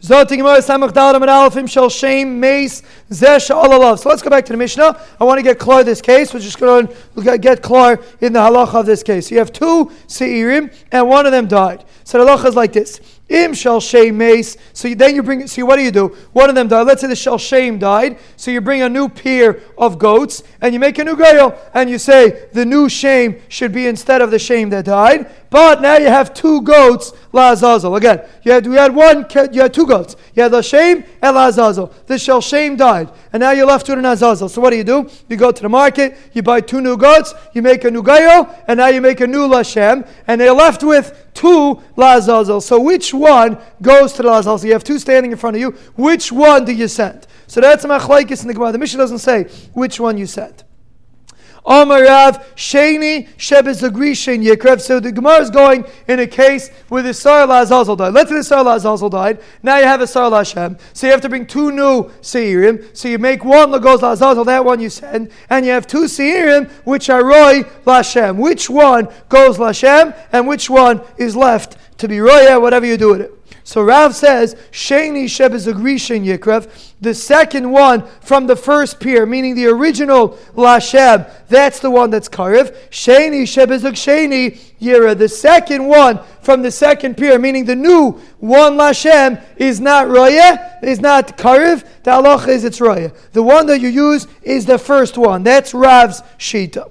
So let's go back to the Mishnah. I want to get clear this case. We're just going to get clear in the halacha of this case. You have two seirim, and one of them died. So the halacha is like this. Im shall shame mace. So then you bring. See, what do you do? One of them died. Let's say the shall shame died. So you bring a new pair of goats and you make a new gael, and you say the new shame should be instead of the shame that died. But now you have two goats, La Azazel. Again, you had, you had one, you had two goats. You had the shame and La Azazel. The shall shame died. And now you're left with an Azazel. So what do you do? You go to the market, you buy two new goats, you make a new gayo, and now you make a new Lashem, and they're left with two La Azazel. So which one goes to the La Azazel? So you have two standing in front of you. Which one do you send? So that's a machlaikis in the Gemara. The Mishnah doesn't say which one you send. Amarav Sheni Shebezagrishin Yikrev. So the Gemara is going in a case where the Sar Lazazel died. Let's say the Sar Lazazel died. Now you have a Sar. So you have to bring two new Seirim. So you make one Lagos Lazazel, that one you send, and you have two Seirim which are Roy Lashem. Which one goes Lashem and which one is left to be Roya, whatever you do with it. So Rav says, Sheni Shebezagrishin Yikrev, the second one from the first pier, meaning the original Lasheb, that's the one that's Karev. Sheni Shebezag Sheni Yira, the second one from the second pier, meaning the new one Lashem, is not Roya, is not Karev, the Allah is it's Roya. The one that you use is the first one. That's Rav's Shita.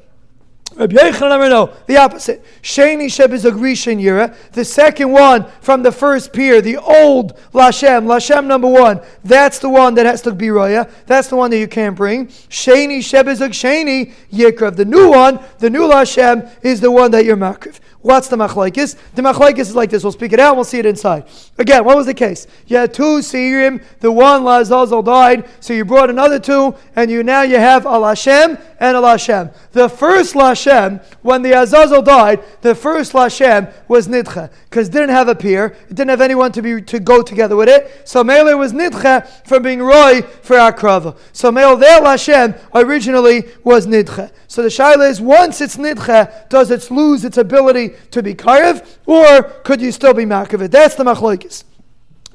Rabbi Yochanan no, the opposite. Sheni Shebizagrishin Yira, the second one from the first pier, the old Lashem, Lashem number one. That's the one that has to be Roya. That's the one that you can't bring. Sheni Shebizag Sheni Yikrav. The new one, the new Lashem, is the one that you're makriv. What's the machlaikis? The machlaikis is like this. We'll speak it out. We'll see it inside. Again, what was the case? You had two seirim. The one Lazazel died, so you brought another two, and you now you have a Lashem and a Lashem. The first Lashem, when the Azazel died, the first Lashem was Nidcha because didn't have a peer. It didn't have anyone to be to go together with it. So Mele was Nidcha from being Roy for Akrava. So Mele their Lashem originally was Nidcha. So the shaila is once it's Nidcha, does it lose its ability to be karev, or could you still be makav? That's the machlokes.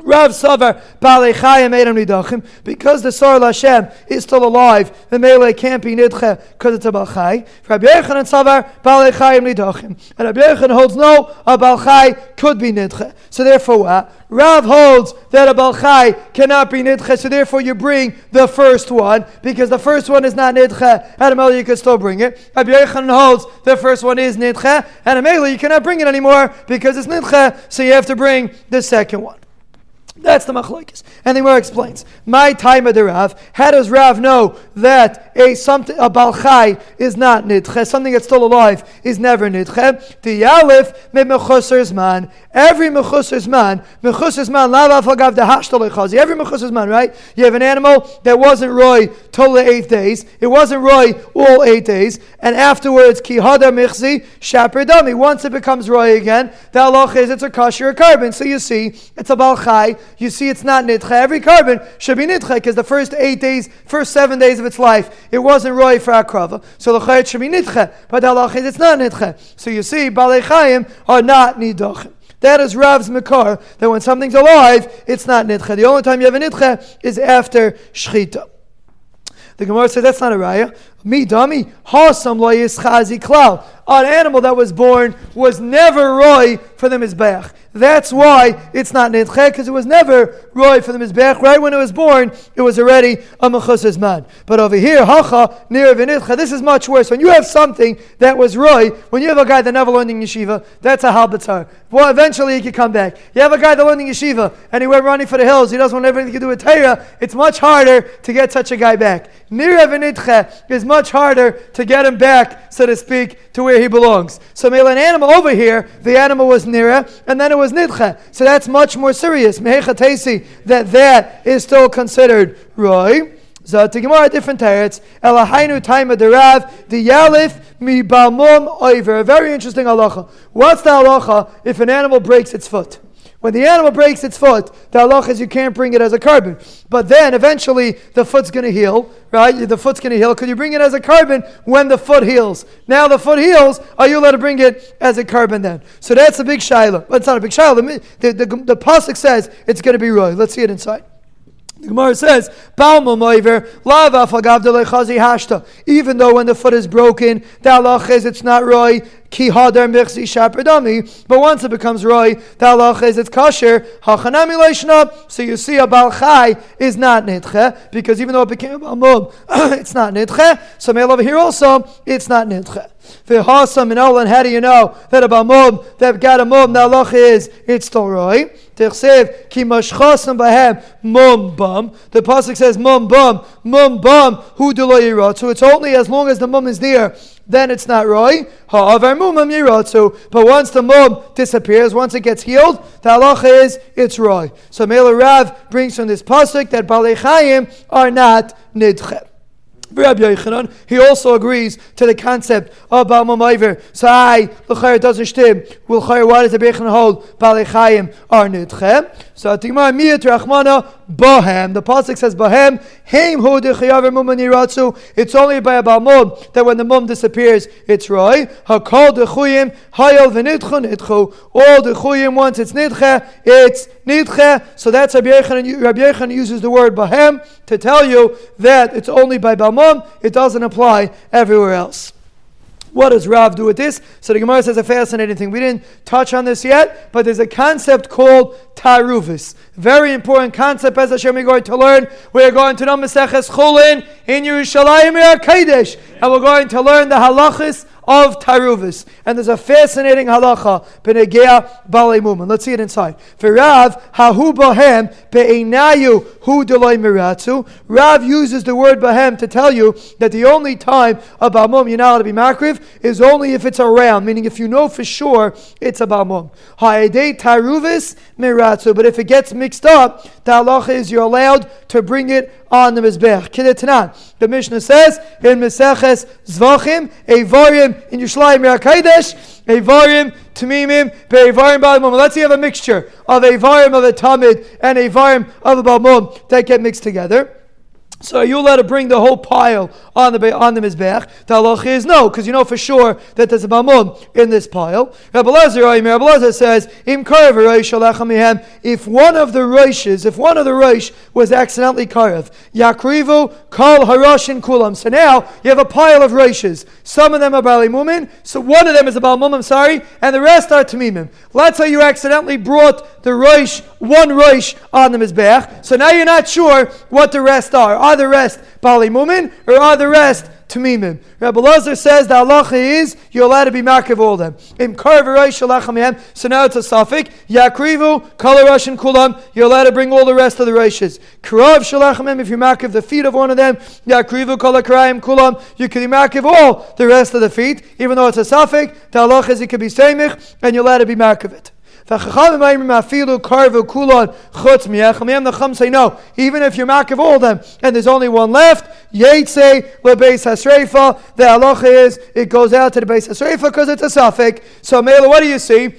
Rav Savar Edom Nidachim, because the Sar Lashem is still alive, the Mele can't be Nidche because it's a Balchai. Rabbi Yochanan Savar Balechayim Nidachim. And Rabbi Yochanan holds no, a Balchai could be Nidche. So therefore what? Rav holds that a Balchai cannot be Nidche, so therefore you bring the first one, because the first one is not Nidche, and a Mele you can still bring it. Rabbi Yochanan holds the first one is Nidche, and a Mele you cannot bring it anymore because it's Nidche, so you have to bring the second one. That's the machlokes. And the Gemara explains, my time of the Rav, how does Rav know that a something a balchai is not nidche, something that's still alive is never nidche? The yalif me mechusers man. Every mechusers man, mechusers man, hagav the hashtal Every mechusers man, right? You have an animal that wasn't roy till the eight days. It wasn't roy all eight days, and afterwards kihada michzi shaper dami. Once it becomes roy again, the halach is it's a kosher a carbon. So you see, it's a balchai you see it's not nidcha. Every carbon should be nidcha because the first eight days, first seven days of its life, it wasn't roy for akrava. So the chayet should be nidcha. But the is it's not nidcha. So you see, balei are not nidachim. That is Rav's Makar, that when something's alive, it's not nidcha. The only time you have a nidcha is after shchita. The Gemara says that's not a raya. Me dummy, hasam lo yischazi klal. An animal that was born was never roy for the mizbeach. That's why it's not nidche, because it was never roy for the mizbeach. Right when it was born, it was already a mechusas man. But over here, hacha near v'nidche. This is much worse. When you have something that was roy, when you have a guy that never learned in yeshiva, that's a halbatzar. Well, eventually he could come back. You have a guy that learned in yeshiva and he went running for the hills. He doesn't want everything to do with Torah. It's much harder to get such a guy back. Near v'nidche is much harder to get him back, so to speak, to where he belongs. So male an animal over here, the animal was nira, and then it was nidcha. So that's much more serious. Mehechatesi, that that is still considered roy. So to Gemara different teretz, Elahainu time of the Yalif mi balmum oiver. A very interesting halacha. What's the halacha if an animal breaks its foot? When the animal breaks its foot, the halach is you can't bring it as a carbon. But then eventually the foot's going to heal, right? The foot's going to heal because you bring it as a carbon when the foot heals. Now the foot heals, are you allowed to bring it as a carbon then? So that's a big shiloh. But it's not a big shiloh. The, the, the, the pasuk says it's going to be roy. Let's see it inside. The Gemara says, Even though when the foot is broken, the halach is it's not roy, ki hadar michzi shapradami. But once it becomes roy, the halach is it's kosher, hachanami leishna. So you see, a balchai is not nidche, because even though it became a balmum, it's not nidche. So male over here also, it's not nidche. V'hasam and Olan, how do you know that a balmum, that got a mum, the halach is, it's still roy. Tichsev ki mashchasam bahem mum bum. The pasuk says mum bum mum bum hu. So it's only as long as the mum is there, then it's not roy. Ha'avar er mumam yirotzu. But once the mum disappears, once it gets healed, the halacha is it's roy. So Mela Rav brings from this pasuk that balei are not nidchet. He also agrees to the concept of Baal. So I, L'chayr doesn't stim. Will Chayr, why does the Yochanan hold Baal Chayim are nidchem? So Tigmar Miyat Rachmana Bahem. The pasuk says Bahem. Heim hu dechayav It's only by a balmum that when the mum disappears, it's roy. Hakol dechuyim hayel v'nidchu nidchu. All the chuyim once it's nidche, it's nidche. So that's Rabbi Yechon. Rabbi Yechon uses the word Bahem to tell you that it's only by balmum. It doesn't apply everywhere else. What does Rav do with this? So the Gemara says a fascinating thing. We didn't touch on this yet, but there's a concept called taruvis. Very important concept as Hashem we're going to learn. We're going to know Maseches Chulin in Yerushalayim Kodesh, and we're going to learn the halachas of Taruvis. And there's a fascinating halacha, Benegea Balei Muman. Let's see it inside. For Rav, Hahu Bahem, Be'enayu Hu Deloi Miratzu. Rav uses the word Bahem to tell you that the only time a Balmum you're not allowed to be Makriv is only if it's a around, meaning if you know for sure it's a Balmum. Ha'edei Taruvis Miratzu. But if it gets mixed up, the halacha is you're allowed to bring it on the Mizbech. Kidetanan. The Mishnah says in Meseches Zvachim, Evarim in Yerushalayim Kodesh, Evarim Tamimim, Be'evarim Ba'almum. Let's you have a mixture of Evarim of a Tamid and Evarim of a Ba'almum that get mixed together. So are you allowed to bring the whole pile on the on the mizbech? The halach is no, because you know for sure that there's a mamun in this pile. Rabbi Lezer, says, Im if one of the roishes, if one of the roish was accidentally karev, yakrivu kol harashin kulam. So now you have a pile of roishes. Some of them are bali mumin, so one of them is a bal mumim, sorry, and the rest are tamimim. Let's say you accidentally brought the roish, one roish on the mizbech, so now you're not sure what the rest are are the rest Bali Mumin or are the rest Tamimim? Rabbi Lazar says the halacha is you're allowed to be markiv all them. Im So now it's a suffix. Yakrivu, Kala Russian Kulam, you're allowed to bring all the rest of the Rishas. Karav Shalachamim, if you markiv the feet of one of them, Yakrivu, Kala Karayim Kulam, you can markiv all the rest of the feet, even though it's a suffix. The halacha is it could be Semich, and you're allowed to be markiv it. The Chacham say no. Even if you're mark of all them and there's only one left, Yetze lebeis hasreifa. The halacha is it goes out to the base hasreifa because it's a suffix. So Mela, what do you see?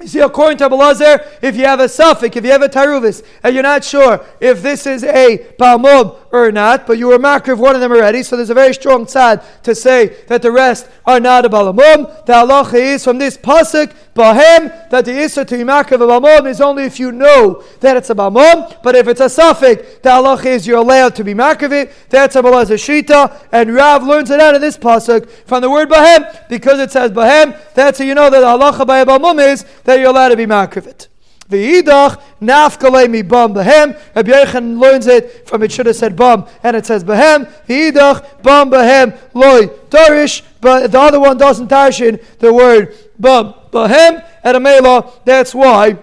You see, according to Abelazar, if you have a suffix, if you have a taruvis, and you're not sure if this is a balmub or not, but you were makriv one of them already, so there's a very strong tzad to say that the rest are not a balmub. The halacha is from this pasuk, bahem, that the issa to be makriv a balmub is only if you know that it's a balmub, but if it's a suffix, the halacha is you're allowed to be makriv it. That's Abelazar shita, and Rav learns it out of this pasuk from the word bahem, because it says bahem, that's how you know that the halacha by a balmub is that you're allowed to be makrivit. V'idach nafkale mi bam behem. Rabbi Yechon learns it from it should have said bam and it says behem. V'idach bam behem loy darish. But the other one doesn't dash in the word bam behem at a mela. That's why.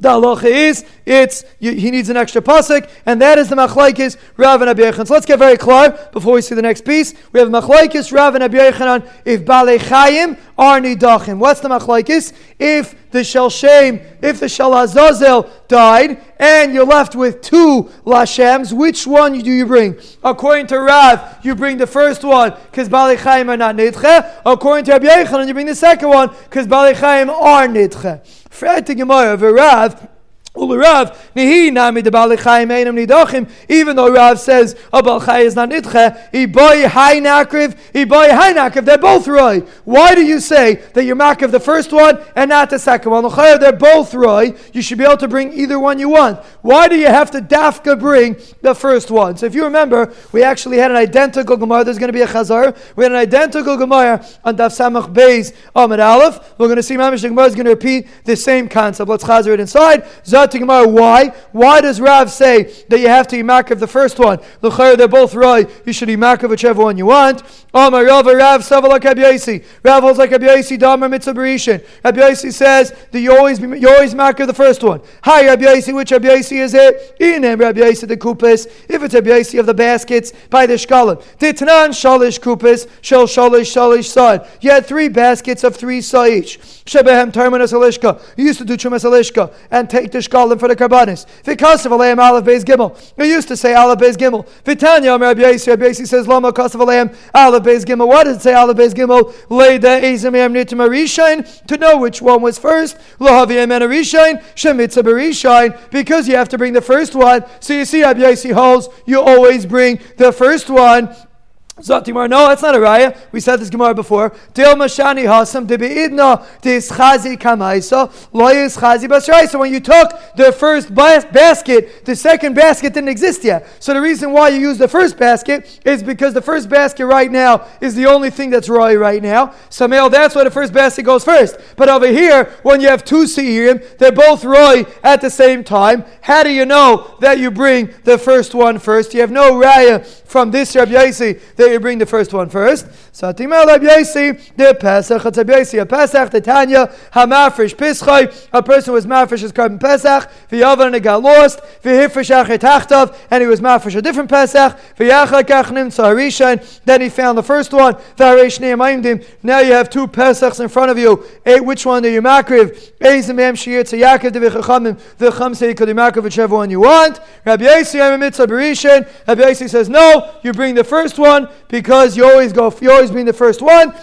The halacha is it's he needs an extra pasuk, and that is the machlaikis Rav and Abi So let's get very clear before we see the next piece. We have machlaikis Rav and Abi if balei chayim are nidachim. What's the machlaikis? If the shel if the shel azazel died, and you're left with two lashems, which one do you bring? According to Rav, you bring the first one because balei chayim are not nidche. According to Rabbi Yochanan, you bring the second one because balei chayim are nidche. Fred to Gemara, Rav, even though Rav says a Balchai is not nitche, he boy high nakriv, he boy high nakriv, they're both roy. Why do you say that you're makriv the first one and not the second one? They're both roy. You should be able to bring either one you want. Why do you have to dafka bring the first one? So if you remember, we actually had an identical Gemara. There's going to be a Chazar. We had an identical Gemara on Daf Samach Beis Amid Aleph. We're going to see Mamish Gemara is going to repeat the same concept. Let's Chazar it inside to Gemara, why? Why does Rav say that you have to imak of the first one? L'chayr, they're both right. You should imak of whichever one you want. Amar Rav, Rav, Savala Kabyaisi. Rav holds like Kabyaisi, Damar Mitzvah Berishin. Kabyaisi says that you always, you always of the first one. Hi, Rabbi which Rabbi is it? Inem Rabbi the kupis. If it's Rabbi of the baskets, by the shkalim. Titnan shalish kupis, shal shalish shalish side. You had three baskets of three sa each. Shebehem terminus alishka. You used to do chumas alishka and take the shkalim for the karbanis. Vikasav aleim aleph beis gimel. You used to say aleph beis gimel. Vitanya Rabbi Yaisi. Rabbi says lama kasav aleim aleph beis gimel. Why does it say aleph beis gimel? Leida ezim yam nitim arishain to know which one was first. Lahavi yam arishain shemitza berishain because you have to bring the first one. So you see, Rabbi Yaisi holds you always bring the first one Zotimar, no, that's not a raya. We said this Gemara before. Hasam. So when you took the first basket, the second basket didn't exist yet. So the reason why you use the first basket is because the first basket right now is the only thing that's roy right now. Samael, that's why the first basket goes first. But over here, when you have two seirim, they're both roy at the same time. How do you know that you bring the first one first? You have no raya from this Rabbi Yaisi that you bring the first one first. So Timel Rabbi Yaisi, the Pesach, Rabbi a Pesach, the Tanya, Hamafresh Pischai, a person who was Mafresh his carbon Pesach, V'yavan and it got lost, V'hifresh Achetachtov, and he was Mafresh a different Pesach, V'yachak Achnim then he found the first one, V'haresh Ne'amayimdim, now you have two Pesachs in front of you, hey, which one do you makriv? Eizim Em Shir Tzayakir Devichachamim, the Cham say you could makriv whichever one you want. Rabbi Yaisi, I'm a Mitzvah Berishan, Rabbi Yaisi says no, you bring the first one because you always go, you always bring the first one.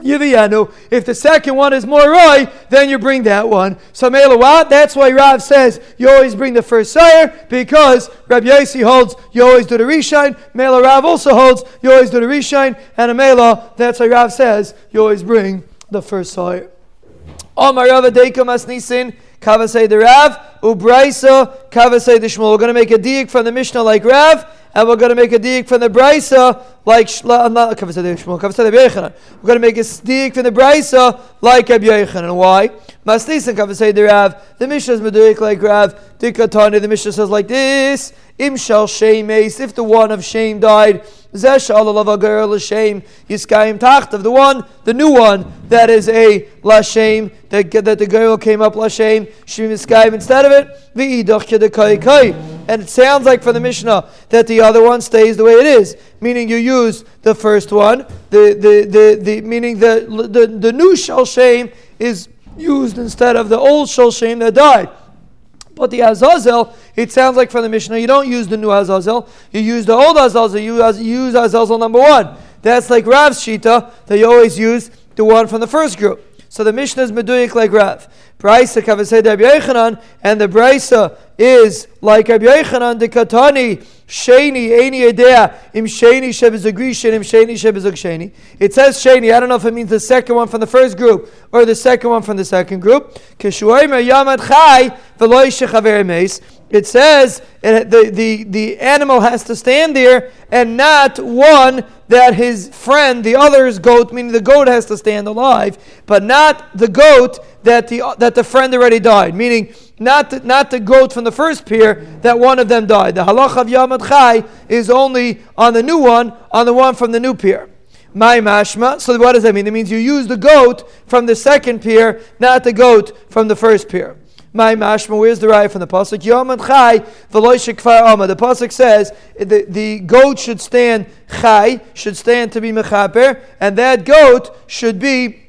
If the second one is more roy, then you bring that one. So what? That's why Rav says you always bring the first sire because Rabbi Yossi holds you always do the reshine. Mela Rav also holds you always do the reshine, and a Mela. That's why Rav says you always bring the first sire. Omar Rav Adeika Masnisin Kavasei the Rav, Ubraisa, Kavasei Shmuel. We're going to make a dig from the Mishnah like Rav, and we're going to make a dig from the Braisa like Kavasei Shmuel, Kavasei. We're going to make a dig from the Braisa like Ab Yechanan. Why? Masnis and Kavasei Rav. The Mishnah is Meduik like Rav. Dikatani, the Mishnah says like this. Im shall shame if the one of shame died. Zesh Allah girl shame yiskayim tacht of the one, the new one that is a lashem that that the girl came up lashem shim yiskayim instead of it and it sounds like from the Mishnah that the other one stays the way it is, meaning you use the first one, the the the, the meaning the the the new shal shame is used instead of the old shal shame that died. But the Azazel, it sounds like from the Mishnah, you don't use the new Azazel, you use the old Azazel, you use Azazel number one. That's like Rav's Shita, that you always use the one from the first group. So the Mishnah is Meduik like Rav. Brisa Kavasei Rabbi Yechanan, and the Brisa is like Rabbi Yechanan, the Katani, Sheni, Eini Edea, Im Sheni Shebizagrishin, Im Sheni Shebizagsheni. It says Sheni, I don't know if it means the second one from the first group or the second one from the second group. Keshuaymer Yamad Chai, Veloy Shechaver. It says it, the, the, the animal has to stand there and not one that his friend, the other's goat, meaning the goat has to stand alive, but not the goat that the, that the friend already died, meaning not the, not the goat from the first pair that one of them died. The halach of Yamad Chai is only on the new one, on the one from the new pair. My mashma. So what does that mean? It means you use the goat from the second pair, not the goat from the first pair. My mashma, where's the raya from the pasuk? Yomad chai v'loy ama. The pasuk says the, the goat should stand chai, should stand to be mechaper, and that goat should be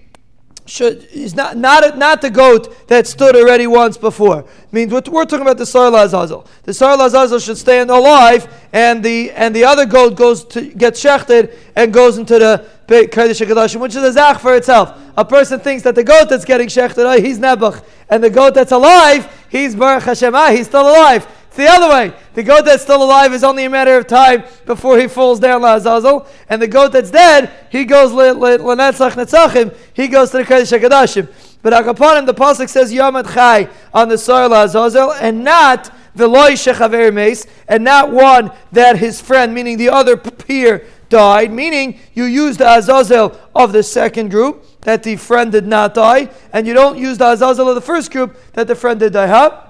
should is not not not the goat that stood already once before. Means we're, we're talking about the Sar Lazazel. The Sar Lazazel should stay alive, and the and the other goat goes to get shechted and goes into the Kodesh Hakadoshim, which is a zach for itself. A person thinks that the goat that's getting shechted, oh, he's nebuch, and the goat that's alive, he's Baruch Hashem, ah, he's still alive. It's the other way. The goat that's still alive is only a matter of time before he falls down Lazazel, and the goat that's dead, he goes lenetzach netzachim. He goes to the Kodesh Hakadoshim. But Akapanim, the pasuk says Yamad Chai on the soil Lazazel, and not Veloy Shechaver Mace, and not one that his friend, meaning the other peer, died. Meaning you use the Azazel of the second group that the friend did not die, and you don't use the Azazel of the first group that the friend did die. Huh?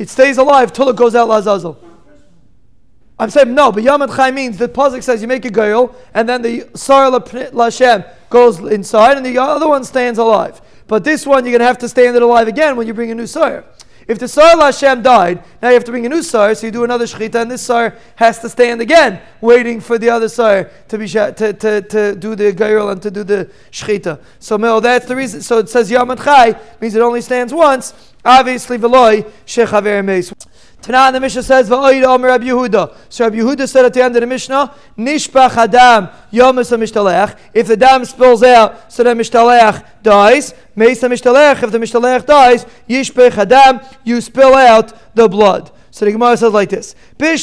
It stays alive till it goes out Lazazel. I'm saying no, but Yamad Chai means the Pazik says you make a goyal, and then the Sar Lashem goes inside, and the other one stands alive. But this one, you're going to have to stand it alive again when you bring a new Sar. If the Sar Lashem died, now you have to bring a new Sar, so you do another Shechita, and this Sar has to stand again, waiting for the other Sar to be to, to, to do the Gairul and to do the Shechita. So, Mel, that's the reason. So it says Yamad Chai, means it only stands once. Obviously, Veloy, Shechaver Meis. Tanan, the Mishnah says, Va'oida Omer Rabbi Yehuda. So Rabbi Yehuda said at the end of the Mishnah, Nishbach Adam Yomis HaMishtalech. If the dam spills out, so the Mishtalech dies. Meis HaMishtalech, if the Mishtalech dies, Yishbech Adam, you spill out the blood. So the Gemara says like this: the.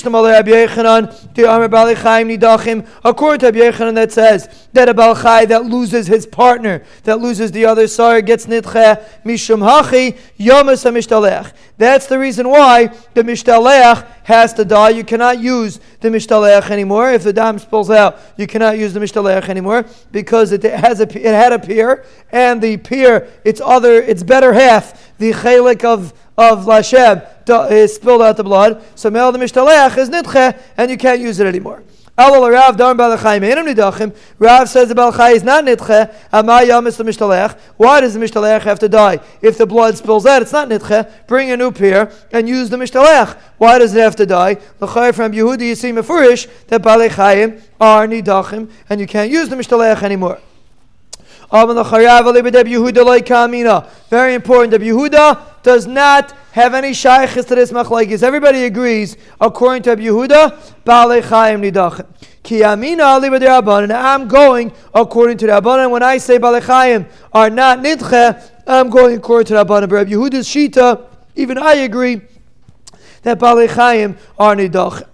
According to that says that a Balchai that loses his partner, that loses the other sire, gets nitche mishum hachi yomas hamishtalech. That's the reason why the mishtalech has to die. You cannot use the mishtalech anymore. If the dam spills out, you cannot use the mishtalech anymore because it has a, it had a peer, and the peer, its other, its better half, the chelik of of Lashem is eh, spilled out the blood. So Mel the Mishtaleach is nitche, and you can't use it anymore. Rav Rav says the Balachai is not nitche. Amayam is the mishtalech. Why does the mishtalech have to die? If the blood spills out, it's not nitche. Bring a new pair and use the mishtalech. Why does it have to die? L'chai from Yehudi you see mefurish that Balachayim are nidachim and you can't use the mishtalech anymore. Very important. The Yehuda does not have any shaykhis to this machlaikis. Everybody agrees, according to Yehuda, Baalei Chaim Nidachim. Ki amina ali and I'm going according to the Rabbanan. When I say Baalei Chaim are not nidche, I'm going according to the Rabbanan. But Yehuda's shita, even I agree that Baalei Chaim are nidachim.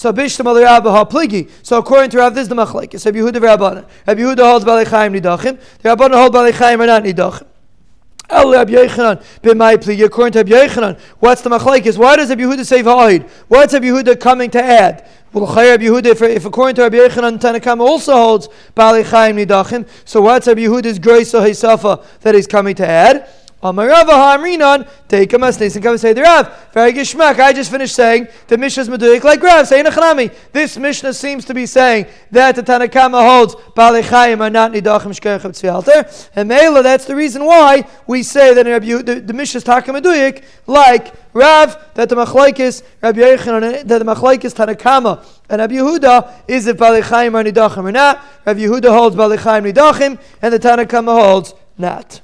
So. So according to Rav, this is the machlekes. Rabbi Yehuda Rabbanan. Rabbi Yehuda holds balei chaim nidachim. The Rabbanan hold balei chaim are not nidachim. El Rabbi Yechanan b'may pligi. According to Rabbi Yechanan, what's the machlekes? Why does Rabbi Yehuda say va'id? What's Rabbi Yehuda coming to add? Well, Rabbi Yehuda, if, if according to Rabbi Yechanan, Tanakama also holds balei chaim nidachim. So what's Rabbi Yehuda's grace or hisafa that he's coming to add? Amarava Hamrinan, take a masnis and come and say the Rav. Very gishmak. I just finished saying the Mishnah's meduik like Rav, saying a This Mishnah seems to be saying that the Tanakama holds Balechayim are not nidachim shkerchem tzvialter. And Mela, that's the reason why we say that in the, the Mishnah's talking meduik like Rav, that the machlaikis, Rabbi Yechon, that the machlaikis Tanakama and Rabbi Yehuda is if Balechayim are nidachim or not. Rabbi Yehuda holds Balechayim nidachim and the Tanakama holds not.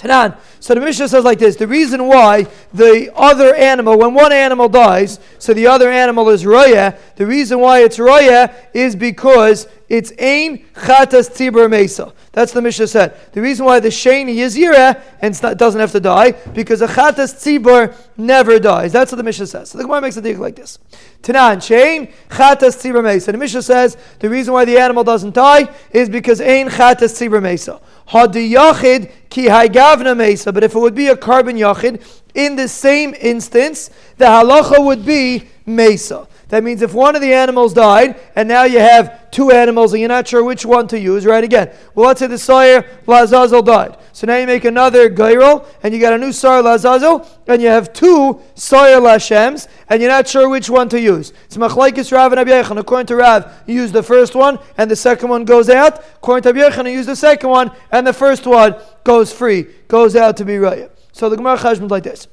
Tanan. So the Mishnah says like this: the reason why the other animal, when one animal dies, so the other animal is roya. The reason why it's roya is because it's ein chatas tzibur mesa. That's the Mishnah said. The reason why the sheni is yira and not, doesn't have to die because a chatas tzibur never dies. That's what the Mishnah says. So the Gemara makes a dig like this. Tanan shein chatas tzibur mesa. The Mishnah says the reason why the animal doesn't die is because ein chatas tzibur mesa. Hadiyachid ki haygavna mesa. But if it would be a carbon yachid, in the same instance, the halacha would be mesa. That means if one of the animals died, and now you have two animals, and you're not sure which one to use, right? Again, well, let's say the sire Lazazel died. So now you make another gairol, and you got a new sire Lazazel, and you have two sire Lashems, and you're not sure which one to use. It's machlaikis Rav and Abiyachan. According to Rav, you use the first one, and the second one goes out. According to Abiyachan, you use the second one, and the first one goes free, goes out to be right. So the Gemara Chashman like this.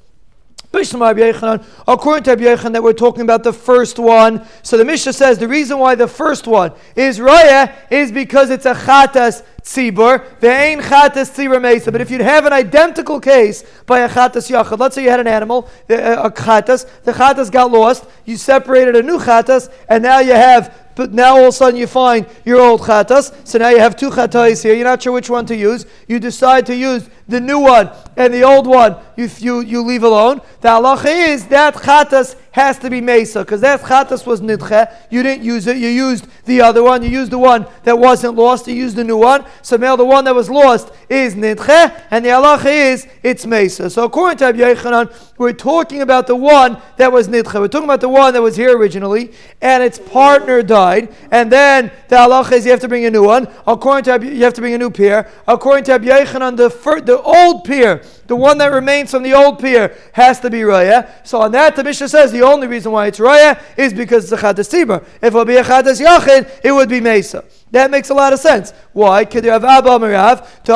According to Rabbi that we're talking about the first one. So the Mishnah says the reason why the first one is raya is because it's a chatas tzibur, ve'ein chatas tzibur mesa. But if you'd have an identical case by a chatas yachad, let's say you had an animal, uh, a chatas, the chatas got lost, you separated a new chatas, and now you have but now all of a sudden you find your old chatas. So now you have two chatas here. You're not sure which one to use. You decide to use the new one and the old one you, you, you leave alone. The halacha is that chatas has to be mesa because that chatas was nidche. You didn't use it. You used the other one. You used the one that wasn't lost. You used the new one. So now the one that was lost is nidche, and the halacha is it's mesa. So according to Rabbi Yechanan, we're talking about the one that was nidche. We're talking about the one that was here originally, and its partner died, and then the halacha is you have to bring a new one. According to you have to bring a new pair. According to Rabbi Yechanan, the first, the old pair, the one that remains from the old pair, has to be raya. So on that, the Mishnah says the only reason why it's raya is because it's a tibur. If it would be a chatas yachid, it would be mesa. That makes a lot of sense. Why? Mirav to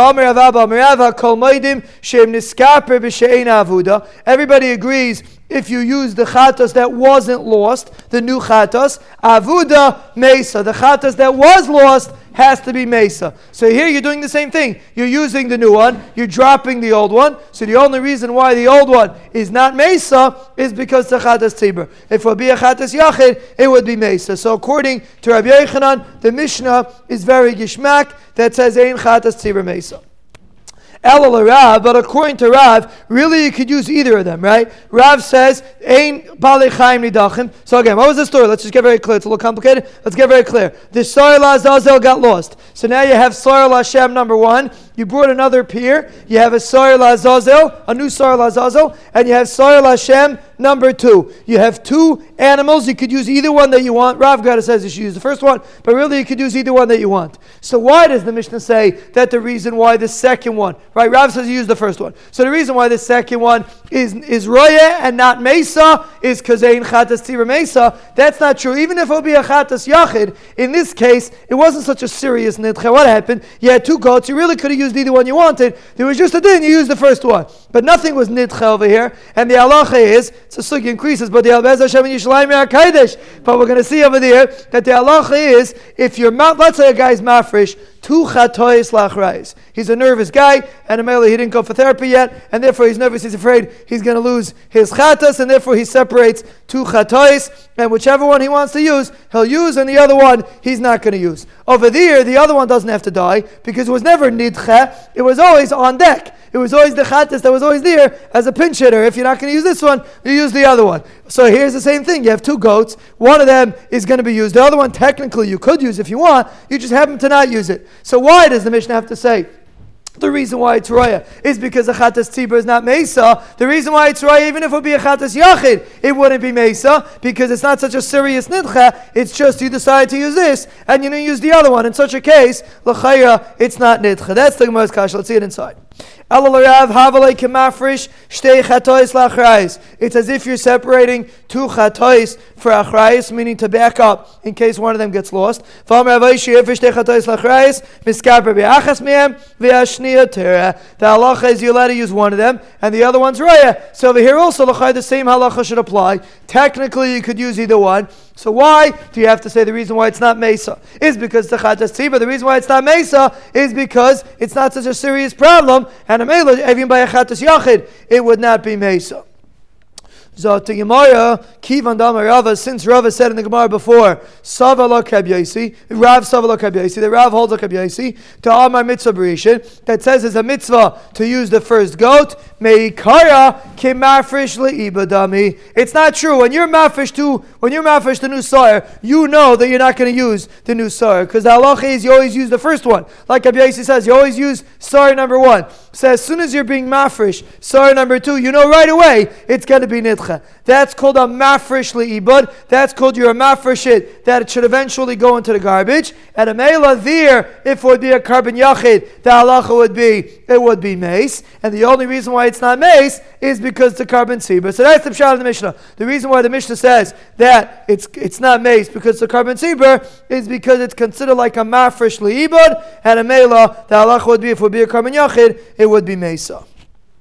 Shem Avuda. Everybody agrees if you use the chatas that wasn't lost, the new chatas, Avuda Mesa. The chatas that was lost has to be Mesa. So here you're doing the same thing. You're using the new one, you're dropping the old one. So the only reason why the old one is not Mesa is because the Chatas Tzibur. If it would be a Chatas Yachid, it would be Mesa. So according to Rabbi Yechanan, the Mishnah is very gishmak that says Ein Chatas Tzibur Mesa. Elul Rav, but according to Rav, really you could use either of them, right? Rav says, Ain Chaim Nidachim. So again, what was the story? Let's just get very clear. It's a little complicated. Let's get very clear. The Soil Azazel got lost. So now you have Soil Hashem number one. You brought another peer. You have a Soil Azazel, a new Soil Azazel, and you have Soil Hashem number two. You have two animals. You could use either one that you want. Rav Gada says you should use the first one, but really you could use either one that you want. So why does the Mishnah say that the reason why the second one, right? Rav says you use the first one. So the reason why the second one is is roya and not mesa is because ein chatas tira mesa. That's not true. Even if it would be a chatas yachid, in this case it wasn't such a serious nidcha. What happened? You had two goats. You really could have used either one you wanted. There was just a din. You used the first one, but nothing was nidcha over here. And the halacha is it's a sugi increases, but the Albez Hashem and Yishalayim Kaddish. But we're going to see over there that the halacha is if you're let's say a guy's mafresh two chatois lachrais. He's a nervous guy, and Amela he didn't go for therapy yet, and therefore he's nervous. He's afraid he's going to lose his chatas, and therefore he separates two chatois, and whichever one he wants to use, he'll use, and the other one he's not going to use. Over there, the other one doesn't have to die because it was never nidche; it was always on deck. It was always the chatas that was always there as a pinch hitter. If you're not going to use this one, you use the other one. So here's the same thing. You have two goats. One of them is going to be used. The other one, technically, you could use if you want. You just happen to not use it. So why does the Mishnah have to say? The reason why it's roya is because a chatas tzibur is not mesa. The reason why it's roya, even if it would be a chatas yachid, it wouldn't be mesa because it's not such a serious nidcha. It's just you decide to use this and you don't use the other one. In such a case, l'chayra, it's not nidcha. That's the Gemara's kash. Let's see it inside. It's as if you're separating two chatois for achrayis, meaning to back up in case one of them gets lost. The halacha is you're allowed to use one of them, and the other one's raya. So over here also, the same halacha should apply. Technically, you could use either one. So why do you have to say the reason why it's not Mesa? Is because the Chatas Tzibur. The reason why it's not Mesa is because it's not such a serious problem, and a Mela, even by a Chatas Yachid, it would not be Mesa. So to Gemara, Kivan Dama Rava, since Rava said in the Gemara before, Sava lo kabyaisi, Rav Sava lo kabyaisi, the Rav holds a kabyaisi, to Amar mitzvah berishin, that says it's a mitzvah to use the first goat, meikara kimafresh leibadami. It's not true. When you're mafresh to, when you're mafresh the new sire, you know that you're not going to use the new sire, because the halacha is you always use the first one. Like kabyaisi says, you always use sire number one. So as soon as you're being mafresh, sorry, number two, you know right away it's going to be nit that's called a mafresh li'ibud. That's called your mafreshit, that it should eventually go into the garbage. And a mela there, if it would be a carbon yachid, the halacha would be, it would be mace. And the only reason why it's not mace is because the carbon tzibur. So that's the pshat of the Mishnah. The reason why the Mishnah says that it's, it's not mace because the carbon tzibur is because it's considered like a mafresh li'ibud. And a mela, the halacha would be, if it would be a carbon yachid, it would be mesa.